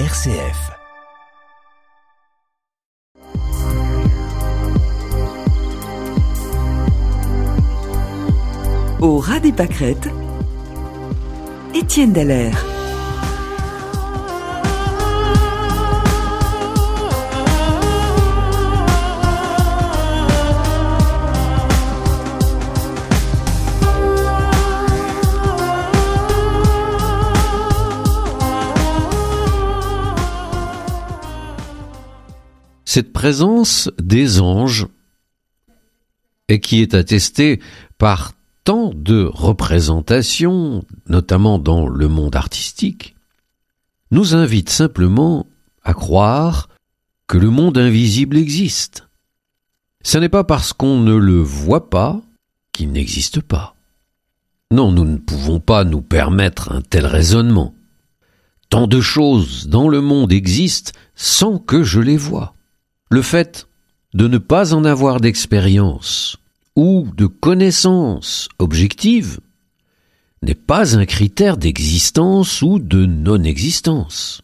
RCF. Au ras des pâquerettes, Étienne Dallaire. Cette présence des anges, et qui est attestée par tant de représentations, notamment dans le monde artistique, nous invite simplement à croire que le monde invisible existe. Ce n'est pas parce qu'on ne le voit pas qu'il n'existe pas. Non, nous ne pouvons pas nous permettre un tel raisonnement. Tant de choses dans le monde existent sans que je les vois. Le fait de ne pas en avoir d'expérience ou de connaissance objective n'est pas un critère d'existence ou de non-existence.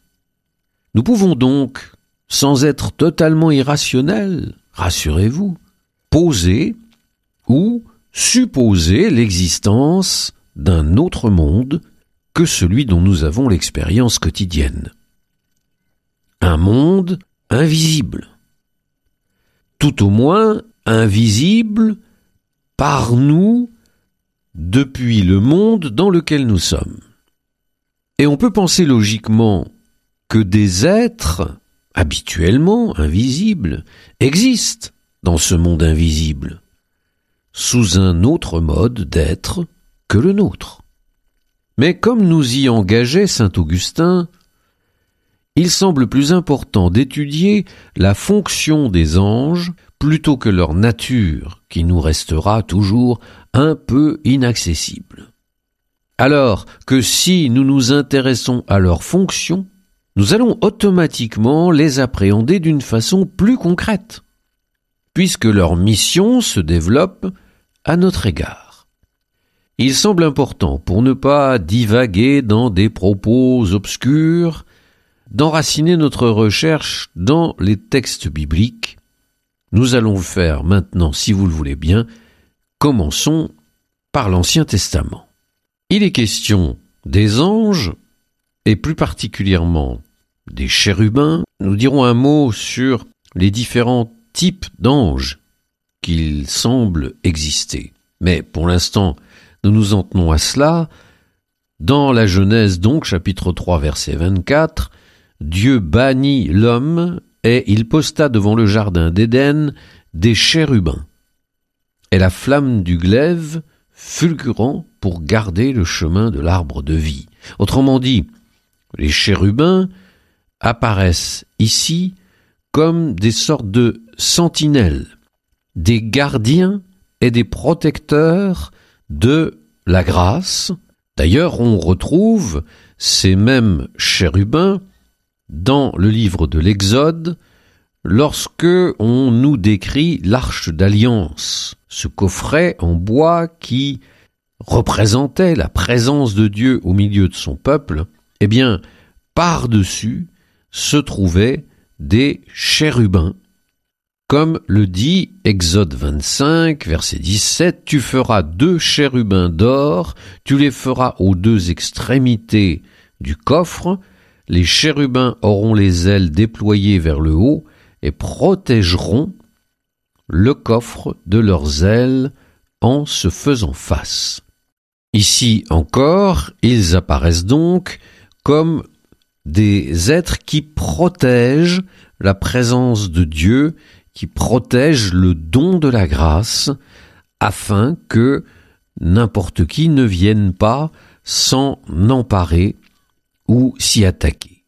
Nous pouvons donc, sans être totalement irrationnels, rassurez-vous, poser ou supposer l'existence d'un autre monde que celui dont nous avons l'expérience quotidienne. Un monde invisible tout au moins invisible par nous depuis le monde dans lequel nous sommes. Et on peut penser logiquement que des êtres habituellement invisibles existent dans ce monde invisible, sous un autre mode d'être que le nôtre. Mais comme nous y engageait saint Augustin, il semble plus important d'étudier la fonction des anges plutôt que leur nature, qui nous restera toujours un peu inaccessible. Alors que si nous nous intéressons à leur fonction, nous allons automatiquement les appréhender d'une façon plus concrète, puisque leur mission se développe à notre égard. Il semble important, pour ne pas divaguer dans des propos obscurs, d'enraciner notre recherche dans les textes bibliques. Nous allons faire maintenant, si vous le voulez bien, commençons par l'Ancien Testament. Il est question des anges, et plus particulièrement des chérubins. Nous dirons un mot sur les différents types d'anges qu'il semble exister. Mais pour l'instant, nous nous en tenons à cela. Dans la Genèse donc, chapitre 3, verset 24, Dieu bannit l'homme et il posta devant le jardin d'Éden des chérubins et la flamme du glaive fulgurant pour garder le chemin de l'arbre de vie. Autrement dit, les chérubins apparaissent ici comme des sortes de sentinelles, des gardiens et des protecteurs de la grâce. D'ailleurs, on retrouve ces mêmes chérubins dans le livre de l'Exode lorsque on nous décrit l'arche d'alliance, ce coffret en bois qui représentait la présence de Dieu au milieu de son peuple, eh bien, par-dessus se trouvaient des chérubins. Comme le dit Exode 25, verset 17, Tu feras deux chérubins d'or, tu les feras aux deux extrémités du coffre, les chérubins auront les ailes déployées vers le haut et protégeront le coffre de leurs ailes en se faisant face. Ici encore, ils apparaissent donc comme des êtres qui protègent la présence de Dieu, qui protègent le don de la grâce, afin que n'importe qui ne vienne pas s'en emparer ou s'y attaquer.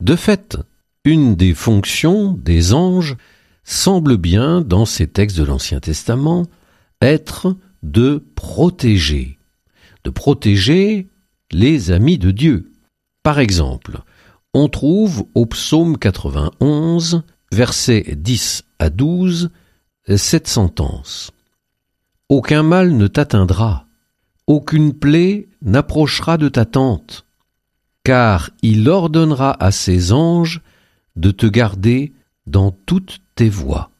De fait, une des fonctions des anges semble bien, dans ces textes de l'Ancien Testament, être de protéger, de protéger les amis de Dieu. Par exemple, on trouve au psaume 91, versets 10 à 12, cette sentence. Aucun mal ne t'atteindra, aucune plaie n'approchera de ta tente, car il ordonnera à ses anges de te garder dans toutes tes voies.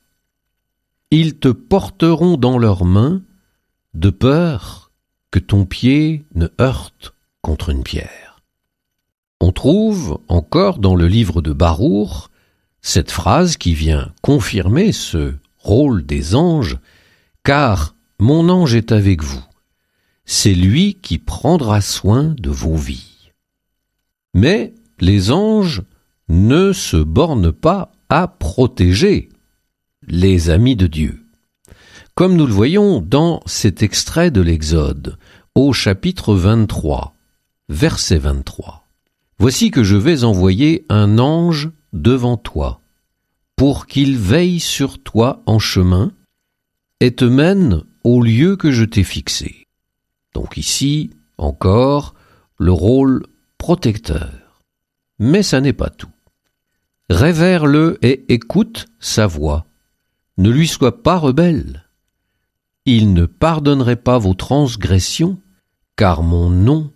Ils te porteront dans leurs mains, de peur que ton pied ne heurte contre une pierre. On trouve encore dans le livre de Barour cette phrase qui vient confirmer ce rôle des anges, car mon ange est avec vous. C'est lui qui prendra soin de vos vies. Mais les anges ne se bornent pas à protéger les amis de Dieu. Comme nous le voyons dans cet extrait de l'Exode, au chapitre 23, verset 23. Voici que je vais envoyer un ange devant toi, pour qu'il veille sur toi en chemin, et te mène au lieu que je t'ai fixé. Donc ici, encore, le rôle protecteur. Mais ça n'est pas tout. Révère-le et écoute sa voix. Ne lui sois pas rebelle. Il ne pardonnerait pas vos transgressions, car mon nom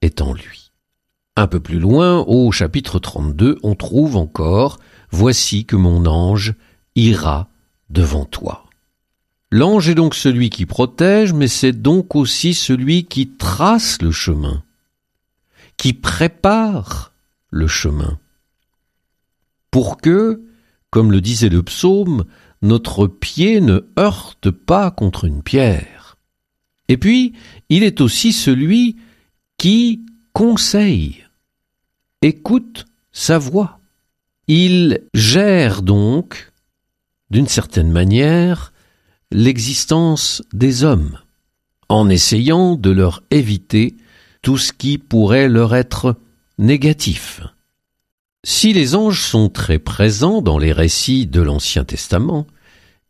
est en lui. Un peu plus loin, au chapitre 32, on trouve encore Voici que mon ange ira devant toi. L'ange est donc celui qui protège, mais c'est donc aussi celui qui trace le chemin, qui prépare le chemin, pour que, comme le disait le psaume, notre pied ne heurte pas contre une pierre. Et puis, il est aussi celui qui conseille, écoute sa voix. Il gère donc, d'une certaine manière, l'existence des hommes, en essayant de leur éviter tout ce qui pourrait leur être négatif. Si les anges sont très présents dans les récits de l'Ancien Testament,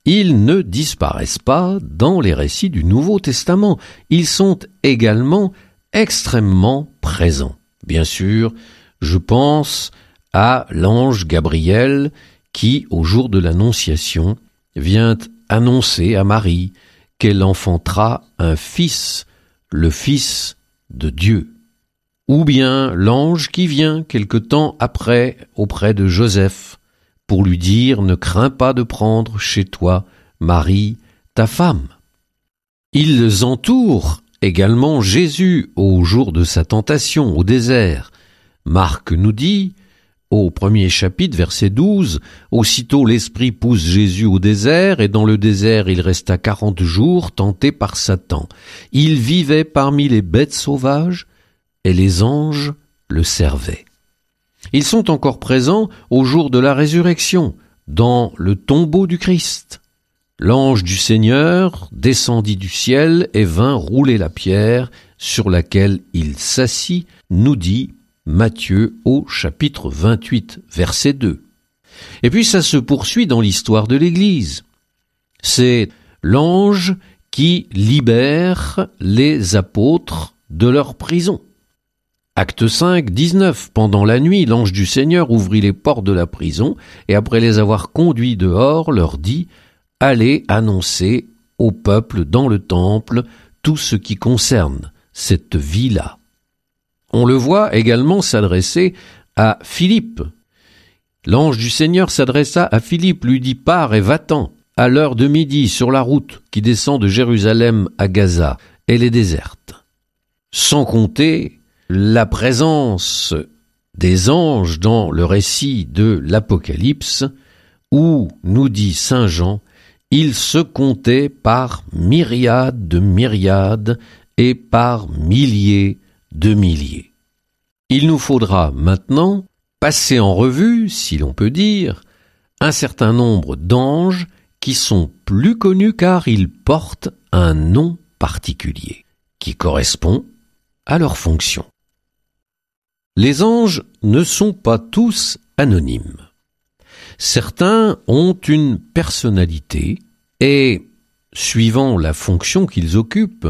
ils ne disparaissent pas dans les récits du Nouveau Testament. Ils sont également extrêmement présents. Bien sûr, je pense à l'ange Gabriel qui, au jour de l'Annonciation, vient annoncer à Marie qu'elle enfantera un fils, le fils de Dieu. Ou bien l'ange qui vient quelque temps après auprès de Joseph pour lui dire ne crains pas de prendre chez toi Marie, ta femme. Ils entourent également Jésus au jour de sa tentation au désert. Marc nous dit au premier chapitre, verset 12, Aussitôt l'Esprit pousse Jésus au désert, et dans le désert il resta quarante jours, tenté par Satan. Il vivait parmi les bêtes sauvages, et les anges le servaient. Ils sont encore présents au jour de la résurrection, dans le tombeau du Christ. L'ange du Seigneur descendit du ciel et vint rouler la pierre sur laquelle il s'assit, nous dit Matthieu au chapitre 28, verset 2. Et puis ça se poursuit dans l'histoire de l'Église. C'est l'ange qui libère les apôtres de leur prison. Acte 5, 19. Pendant la nuit, l'ange du Seigneur ouvrit les portes de la prison, et après les avoir conduits dehors, leur dit, Allez annoncer au peuple dans le temple tout ce qui concerne cette vie-là on le voit également s'adresser à Philippe. L'ange du Seigneur s'adressa à Philippe, lui dit Pars et va-t'en, à l'heure de midi, sur la route qui descend de Jérusalem à Gaza. Elle est déserte. Sans compter la présence des anges dans le récit de l'Apocalypse, où, nous dit Saint Jean, ils se comptaient par myriades de myriades et par milliers de milliers. Il nous faudra maintenant passer en revue, si l'on peut dire, un certain nombre d'anges qui sont plus connus car ils portent un nom particulier, qui correspond à leur fonction. Les anges ne sont pas tous anonymes. Certains ont une personnalité et, suivant la fonction qu'ils occupent,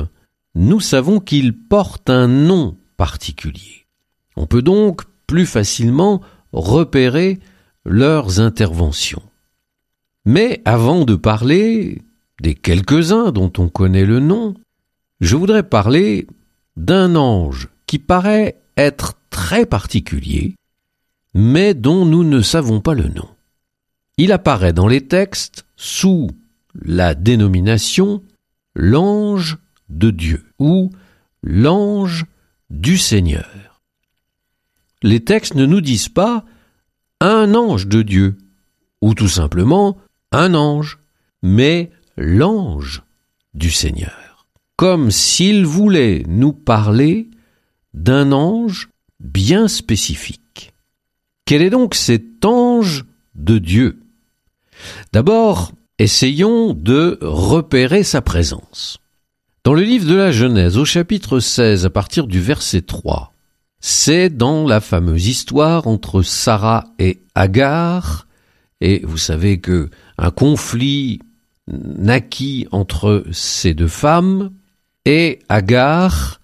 nous savons qu'ils portent un nom particulier. On peut donc plus facilement repérer leurs interventions. Mais avant de parler des quelques-uns dont on connaît le nom, je voudrais parler d'un ange qui paraît être très particulier, mais dont nous ne savons pas le nom. Il apparaît dans les textes sous la dénomination l'ange de Dieu ou l'ange du Seigneur. Les textes ne nous disent pas un ange de Dieu ou tout simplement un ange, mais l'ange du Seigneur, comme s'il voulait nous parler d'un ange bien spécifique. Quel est donc cet ange de Dieu? D'abord, essayons de repérer sa présence. Dans le livre de la Genèse, au chapitre 16, à partir du verset 3, c'est dans la fameuse histoire entre Sarah et Agar, et vous savez que un conflit naquit entre ces deux femmes, et Agar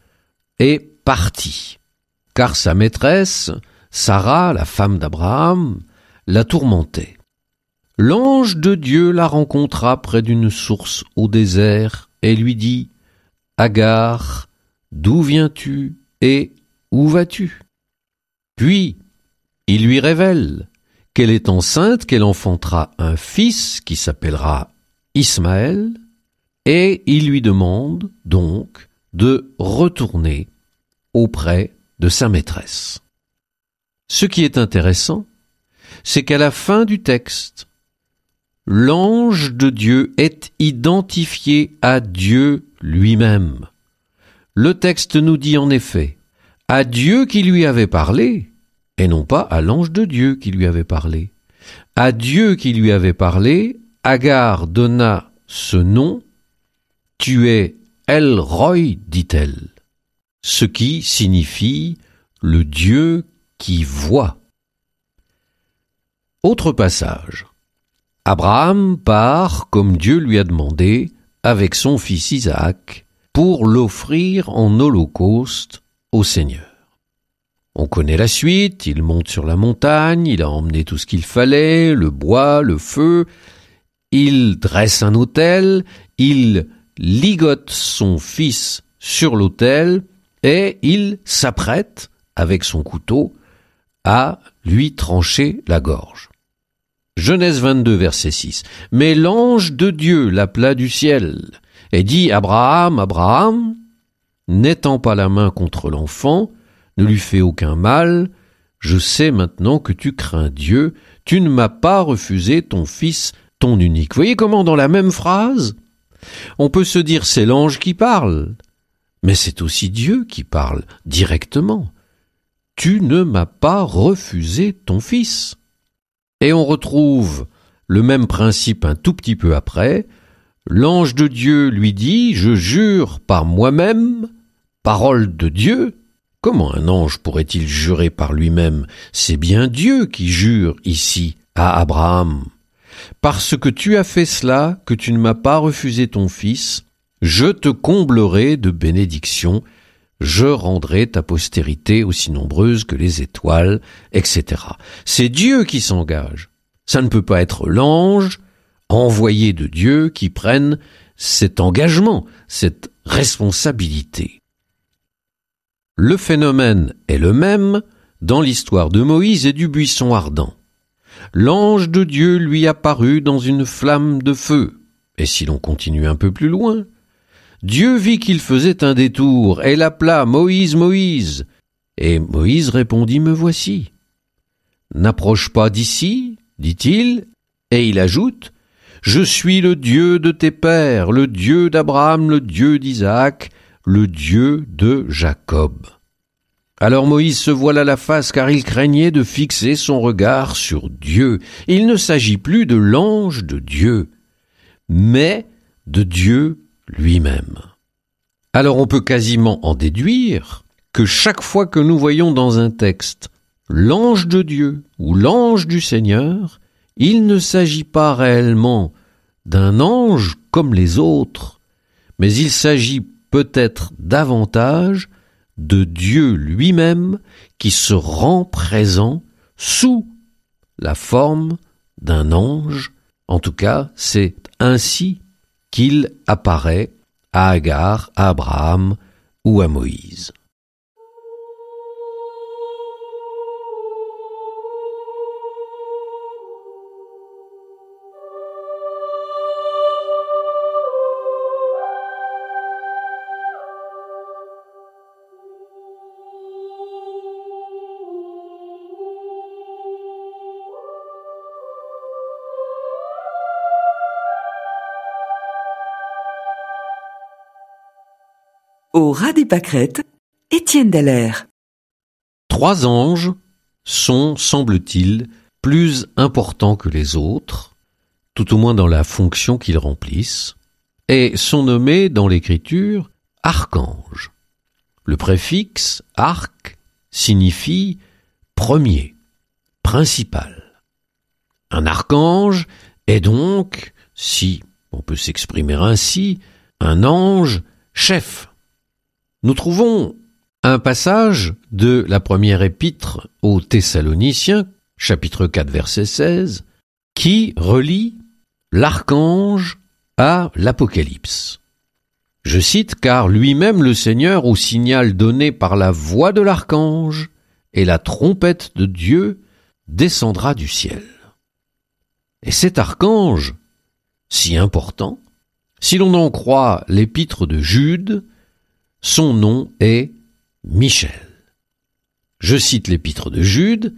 est partie, car sa maîtresse, Sarah, la femme d'Abraham, la tourmentait. L'ange de Dieu la rencontra près d'une source au désert et lui dit Agar, d'où viens-tu et où vas-tu? Puis il lui révèle qu'elle est enceinte, qu'elle enfantera un fils qui s'appellera Ismaël, et il lui demande donc de retourner auprès de sa maîtresse. Ce qui est intéressant, c'est qu'à la fin du texte, l'ange de Dieu est identifié à Dieu lui-même. Le texte nous dit en effet à Dieu qui lui avait parlé, et non pas à l'ange de Dieu qui lui avait parlé. À Dieu qui lui avait parlé, Agar donna ce nom, Tu es El Roy, dit-elle, ce qui signifie le Dieu qui voit. Autre passage. Abraham part, comme Dieu lui a demandé, avec son fils Isaac, pour l'offrir en holocauste au Seigneur. On connaît la suite, il monte sur la montagne, il a emmené tout ce qu'il fallait, le bois, le feu, il dresse un autel, il ligote son fils sur l'autel, et il s'apprête, avec son couteau, à lui trancher la gorge. Genèse 22, verset 6. Mais l'ange de Dieu l'appela du ciel, et dit, Abraham, Abraham, n'étends pas la main contre l'enfant, ne lui fais aucun mal, je sais maintenant que tu crains Dieu, tu ne m'as pas refusé ton fils, ton unique. Voyez comment dans la même phrase, on peut se dire c'est l'ange qui parle, mais c'est aussi Dieu qui parle directement. Tu ne m'as pas refusé ton fils. Et on retrouve le même principe un tout petit peu après. L'ange de Dieu lui dit, Je jure par moi-même, parole de Dieu. Comment un ange pourrait-il jurer par lui-même? C'est bien Dieu qui jure ici à Abraham. Parce que tu as fait cela, que tu ne m'as pas refusé ton fils, je te comblerai de bénédictions, je rendrai ta postérité aussi nombreuse que les étoiles, etc. C'est Dieu qui s'engage. Ça ne peut pas être l'ange envoyé de Dieu qui prenne cet engagement, cette responsabilité. Le phénomène est le même dans l'histoire de Moïse et du buisson ardent. L'ange de Dieu lui apparut dans une flamme de feu. Et si l'on continue un peu plus loin, Dieu vit qu'il faisait un détour et l'appela Moïse, Moïse. Et Moïse répondit, Me voici. N'approche pas d'ici, dit-il, et il ajoute, Je suis le Dieu de tes pères, le Dieu d'Abraham, le Dieu d'Isaac, le Dieu de Jacob. Alors Moïse se voila la face car il craignait de fixer son regard sur Dieu. Il ne s'agit plus de l'ange de Dieu, mais de Dieu lui-même. Alors on peut quasiment en déduire que chaque fois que nous voyons dans un texte l'ange de Dieu ou l'ange du Seigneur, il ne s'agit pas réellement d'un ange comme les autres, mais il s'agit peut-être davantage de Dieu lui-même qui se rend présent sous la forme d'un ange. En tout cas, c'est ainsi qu'il apparaît à Agar, à Abraham ou à Moïse. Au ras des pâquerettes, Étienne Dallaire. Trois anges sont, semble-t-il, plus importants que les autres, tout au moins dans la fonction qu'ils remplissent, et sont nommés dans l'écriture archanges. Le préfixe arc signifie premier, principal. Un archange est donc, si on peut s'exprimer ainsi, un ange chef nous trouvons un passage de la première épître aux Thessaloniciens, chapitre 4, verset 16, qui relie l'archange à l'Apocalypse. Je cite car lui-même le Seigneur, au signal donné par la voix de l'archange et la trompette de Dieu, descendra du ciel. Et cet archange, si important, si l'on en croit l'épître de Jude, son nom est Michel. Je cite l'épître de Jude.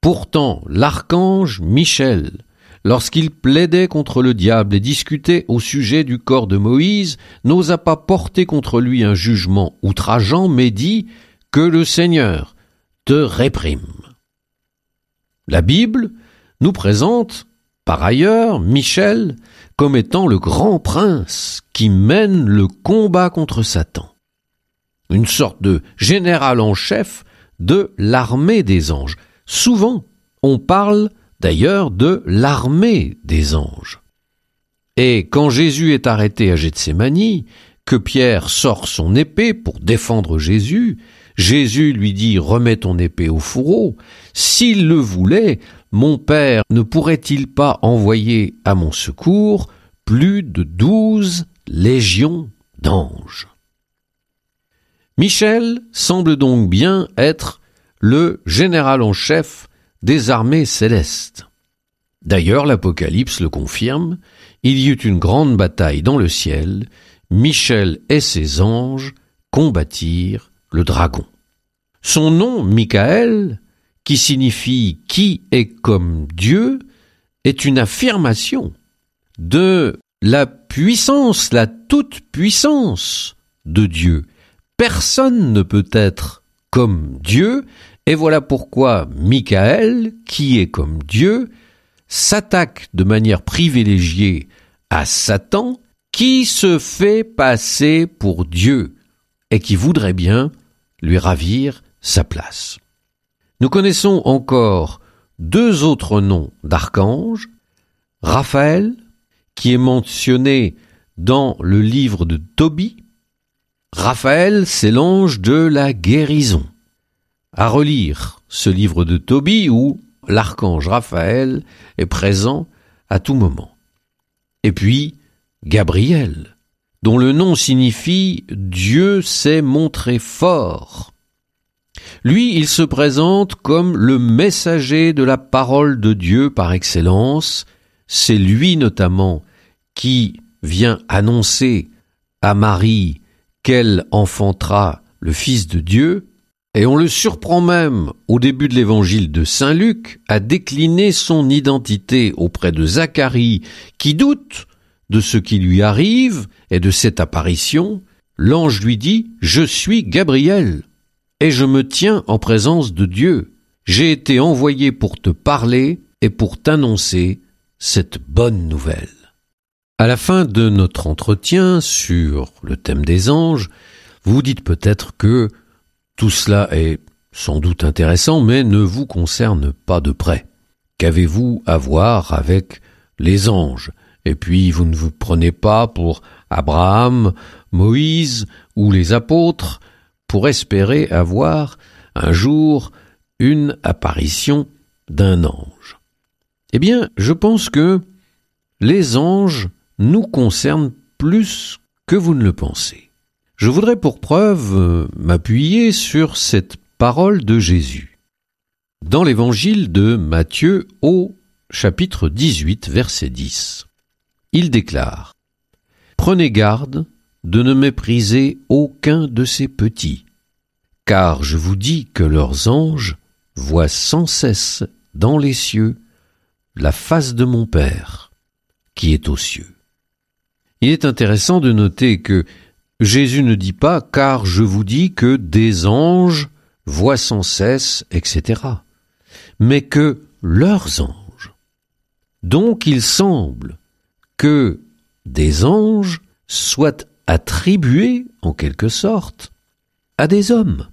Pourtant, l'archange Michel, lorsqu'il plaidait contre le diable et discutait au sujet du corps de Moïse, n'osa pas porter contre lui un jugement outrageant, mais dit que le Seigneur te réprime. La Bible nous présente, par ailleurs, Michel comme étant le grand prince qui mène le combat contre Satan une sorte de général en chef de l'armée des anges. Souvent, on parle d'ailleurs de l'armée des anges. Et quand Jésus est arrêté à Gethsémani, que Pierre sort son épée pour défendre Jésus, Jésus lui dit Remets ton épée au fourreau. S'il le voulait, mon Père ne pourrait-il pas envoyer à mon secours plus de douze légions d'anges? Michel semble donc bien être le général en chef des armées célestes. D'ailleurs, l'Apocalypse le confirme, il y eut une grande bataille dans le ciel, Michel et ses anges combattirent le dragon. Son nom, Michael, qui signifie qui est comme Dieu, est une affirmation de la puissance, la toute-puissance de Dieu, Personne ne peut être comme Dieu, et voilà pourquoi Michael, qui est comme Dieu, s'attaque de manière privilégiée à Satan, qui se fait passer pour Dieu, et qui voudrait bien lui ravir sa place. Nous connaissons encore deux autres noms d'archanges, Raphaël, qui est mentionné dans le livre de Tobie, Raphaël, c'est l'ange de la guérison. À relire ce livre de Tobie où l'archange Raphaël est présent à tout moment. Et puis, Gabriel, dont le nom signifie Dieu s'est montré fort. Lui, il se présente comme le messager de la parole de Dieu par excellence. C'est lui notamment qui vient annoncer à Marie qu'elle enfantera le Fils de Dieu, et on le surprend même au début de l'évangile de Saint Luc à décliner son identité auprès de Zacharie qui doute de ce qui lui arrive et de cette apparition. L'ange lui dit Je suis Gabriel et je me tiens en présence de Dieu. J'ai été envoyé pour te parler et pour t'annoncer cette bonne nouvelle. À la fin de notre entretien sur le thème des anges, vous dites peut-être que Tout cela est sans doute intéressant, mais ne vous concerne pas de près. Qu'avez-vous à voir avec les anges? Et puis vous ne vous prenez pas pour Abraham, Moïse ou les apôtres pour espérer avoir un jour une apparition d'un ange. Eh bien, je pense que les anges nous concernent plus que vous ne le pensez. Je voudrais pour preuve euh, m'appuyer sur cette parole de Jésus. Dans l'évangile de Matthieu au chapitre 18 verset 10, il déclare Prenez garde de ne mépriser aucun de ces petits, car je vous dis que leurs anges voient sans cesse dans les cieux la face de mon Père qui est aux cieux. Il est intéressant de noter que Jésus ne dit pas car je vous dis que des anges voient sans cesse, etc., mais que leurs anges. Donc il semble que des anges soient attribués, en quelque sorte, à des hommes.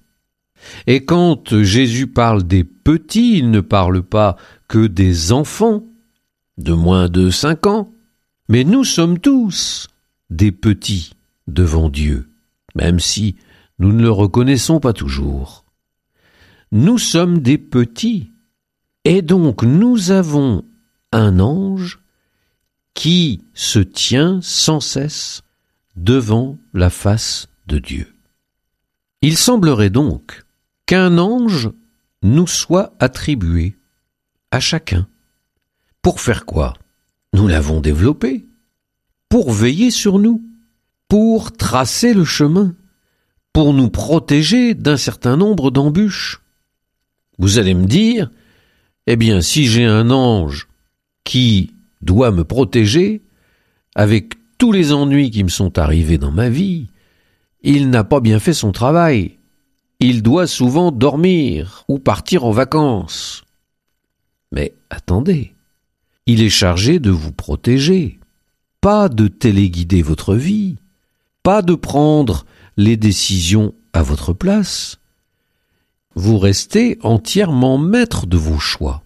Et quand Jésus parle des petits, il ne parle pas que des enfants de moins de cinq ans, mais nous sommes tous des petits devant Dieu, même si nous ne le reconnaissons pas toujours. Nous sommes des petits, et donc nous avons un ange qui se tient sans cesse devant la face de Dieu. Il semblerait donc qu'un ange nous soit attribué à chacun. Pour faire quoi? Nous l'avons développé. Pour veiller sur nous, pour tracer le chemin, pour nous protéger d'un certain nombre d'embûches. Vous allez me dire, eh bien, si j'ai un ange qui doit me protéger, avec tous les ennuis qui me sont arrivés dans ma vie, il n'a pas bien fait son travail. Il doit souvent dormir ou partir en vacances. Mais attendez, il est chargé de vous protéger, pas de téléguider votre vie, pas de prendre les décisions à votre place. Vous restez entièrement maître de vos choix.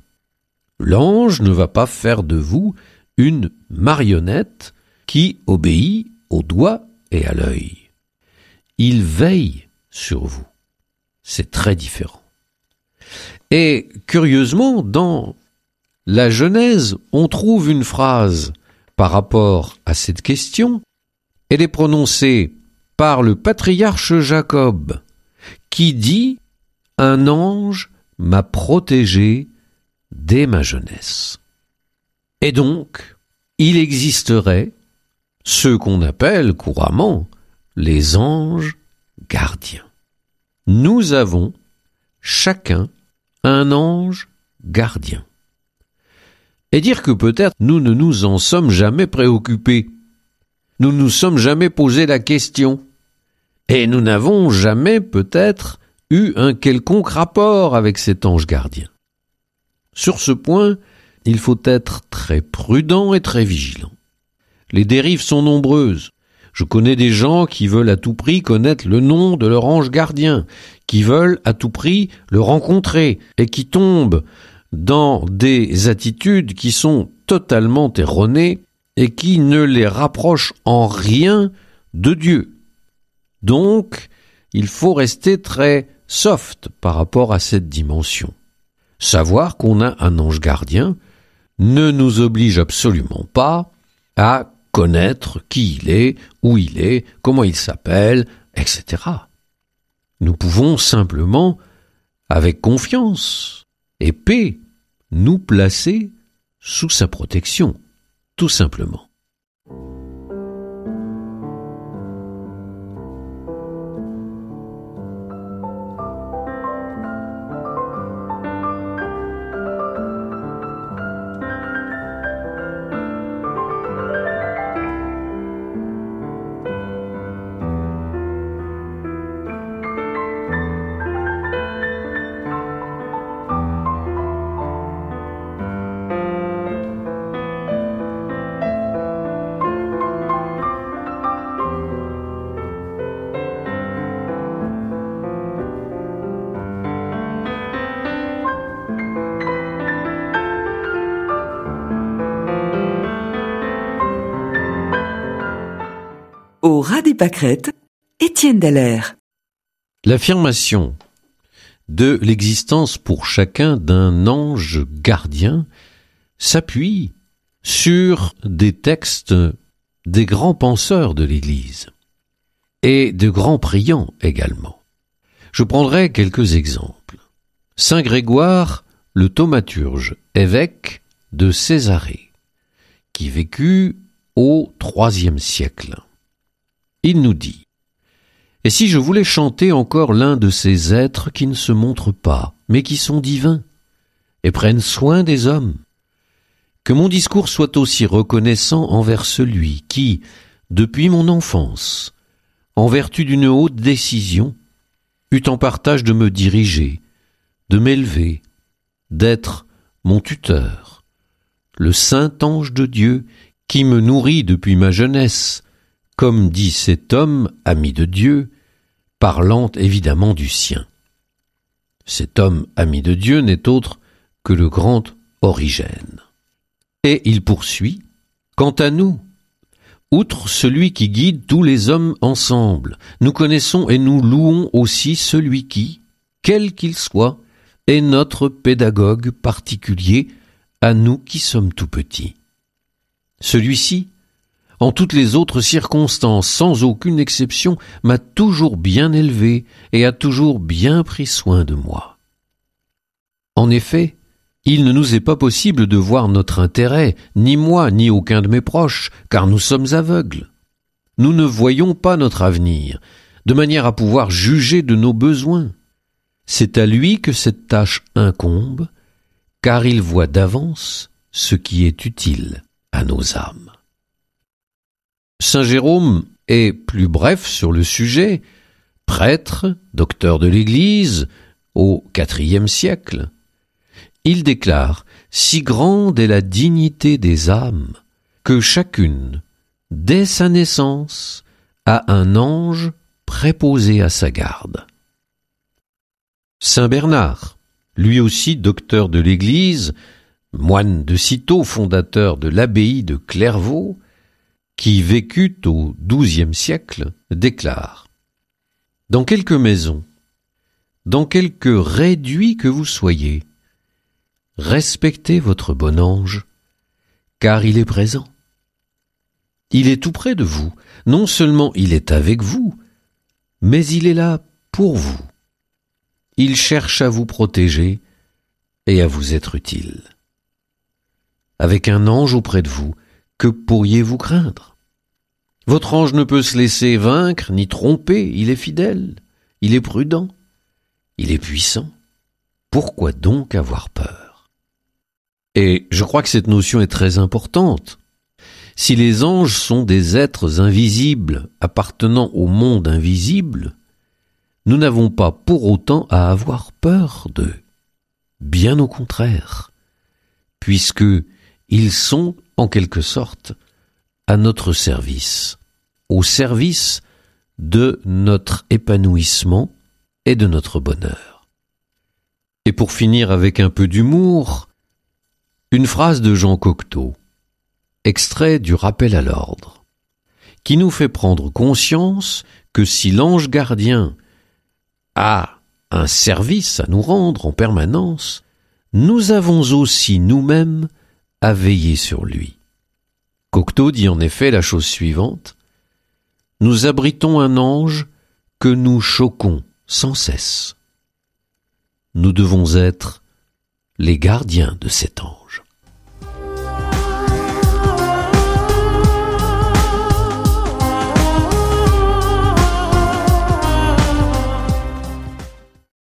L'ange ne va pas faire de vous une marionnette qui obéit au doigt et à l'œil. Il veille sur vous. C'est très différent. Et curieusement, dans la Genèse, on trouve une phrase par rapport à cette question. Elle est prononcée par le patriarche Jacob, qui dit Un ange m'a protégé dès ma jeunesse. Et donc, il existerait ceux qu'on appelle couramment les anges gardiens. Nous avons chacun un ange gardien. Et dire que peut-être nous ne nous en sommes jamais préoccupés. Nous ne nous sommes jamais posé la question. Et nous n'avons jamais peut-être eu un quelconque rapport avec cet ange gardien. Sur ce point, il faut être très prudent et très vigilant. Les dérives sont nombreuses. Je connais des gens qui veulent à tout prix connaître le nom de leur ange gardien, qui veulent à tout prix le rencontrer, et qui tombent dans des attitudes qui sont totalement erronées et qui ne les rapprochent en rien de Dieu. Donc, il faut rester très soft par rapport à cette dimension. Savoir qu'on a un ange gardien ne nous oblige absolument pas à connaître qui il est, où il est, comment il s'appelle, etc. Nous pouvons simplement, avec confiance et paix, nous placer sous sa protection, tout simplement. Ras Étienne. L'affirmation de l'existence pour chacun d'un ange gardien s'appuie sur des textes des grands penseurs de l'Église et de grands priants également. Je prendrai quelques exemples. Saint Grégoire, le thaumaturge, évêque de Césarée, qui vécut au IIIe siècle. Il nous dit Et si je voulais chanter encore l'un de ces êtres qui ne se montrent pas, mais qui sont divins, et prennent soin des hommes, que mon discours soit aussi reconnaissant envers celui qui, depuis mon enfance, en vertu d'une haute décision, eut en partage de me diriger, de m'élever, d'être mon tuteur, le saint ange de Dieu qui me nourrit depuis ma jeunesse, comme dit cet homme, ami de Dieu, parlant évidemment du sien. Cet homme ami de Dieu n'est autre que le grand Origène. Et il poursuit, Quant à nous, outre celui qui guide tous les hommes ensemble, nous connaissons et nous louons aussi celui qui, quel qu'il soit, est notre pédagogue particulier à nous qui sommes tout petits. Celui-ci, en toutes les autres circonstances, sans aucune exception, m'a toujours bien élevé et a toujours bien pris soin de moi. En effet, il ne nous est pas possible de voir notre intérêt, ni moi, ni aucun de mes proches, car nous sommes aveugles. Nous ne voyons pas notre avenir, de manière à pouvoir juger de nos besoins. C'est à lui que cette tâche incombe, car il voit d'avance ce qui est utile à nos âmes. Saint Jérôme est plus bref sur le sujet, prêtre, docteur de l'Église, au IVe siècle. Il déclare Si grande est la dignité des âmes, que chacune, dès sa naissance, a un ange préposé à sa garde. Saint Bernard, lui aussi docteur de l'Église, moine de Cîteaux, fondateur de l'abbaye de Clairvaux, qui vécut au XIIe siècle, déclare Dans quelque maison, dans quelque réduit que vous soyez, respectez votre bon ange, car il est présent. Il est tout près de vous, non seulement il est avec vous, mais il est là pour vous. Il cherche à vous protéger et à vous être utile. Avec un ange auprès de vous, que pourriez-vous craindre? Votre ange ne peut se laisser vaincre ni tromper, il est fidèle, il est prudent, il est puissant. Pourquoi donc avoir peur? Et je crois que cette notion est très importante. Si les anges sont des êtres invisibles appartenant au monde invisible, nous n'avons pas pour autant à avoir peur d'eux. Bien au contraire, puisque ils sont, en quelque sorte, à notre service, au service de notre épanouissement et de notre bonheur. Et pour finir avec un peu d'humour, une phrase de Jean Cocteau, extrait du rappel à l'ordre, qui nous fait prendre conscience que si l'ange gardien a un service à nous rendre en permanence, nous avons aussi nous-mêmes à veiller sur lui. Cocteau dit en effet la chose suivante. Nous abritons un ange que nous choquons sans cesse. Nous devons être les gardiens de cet ange.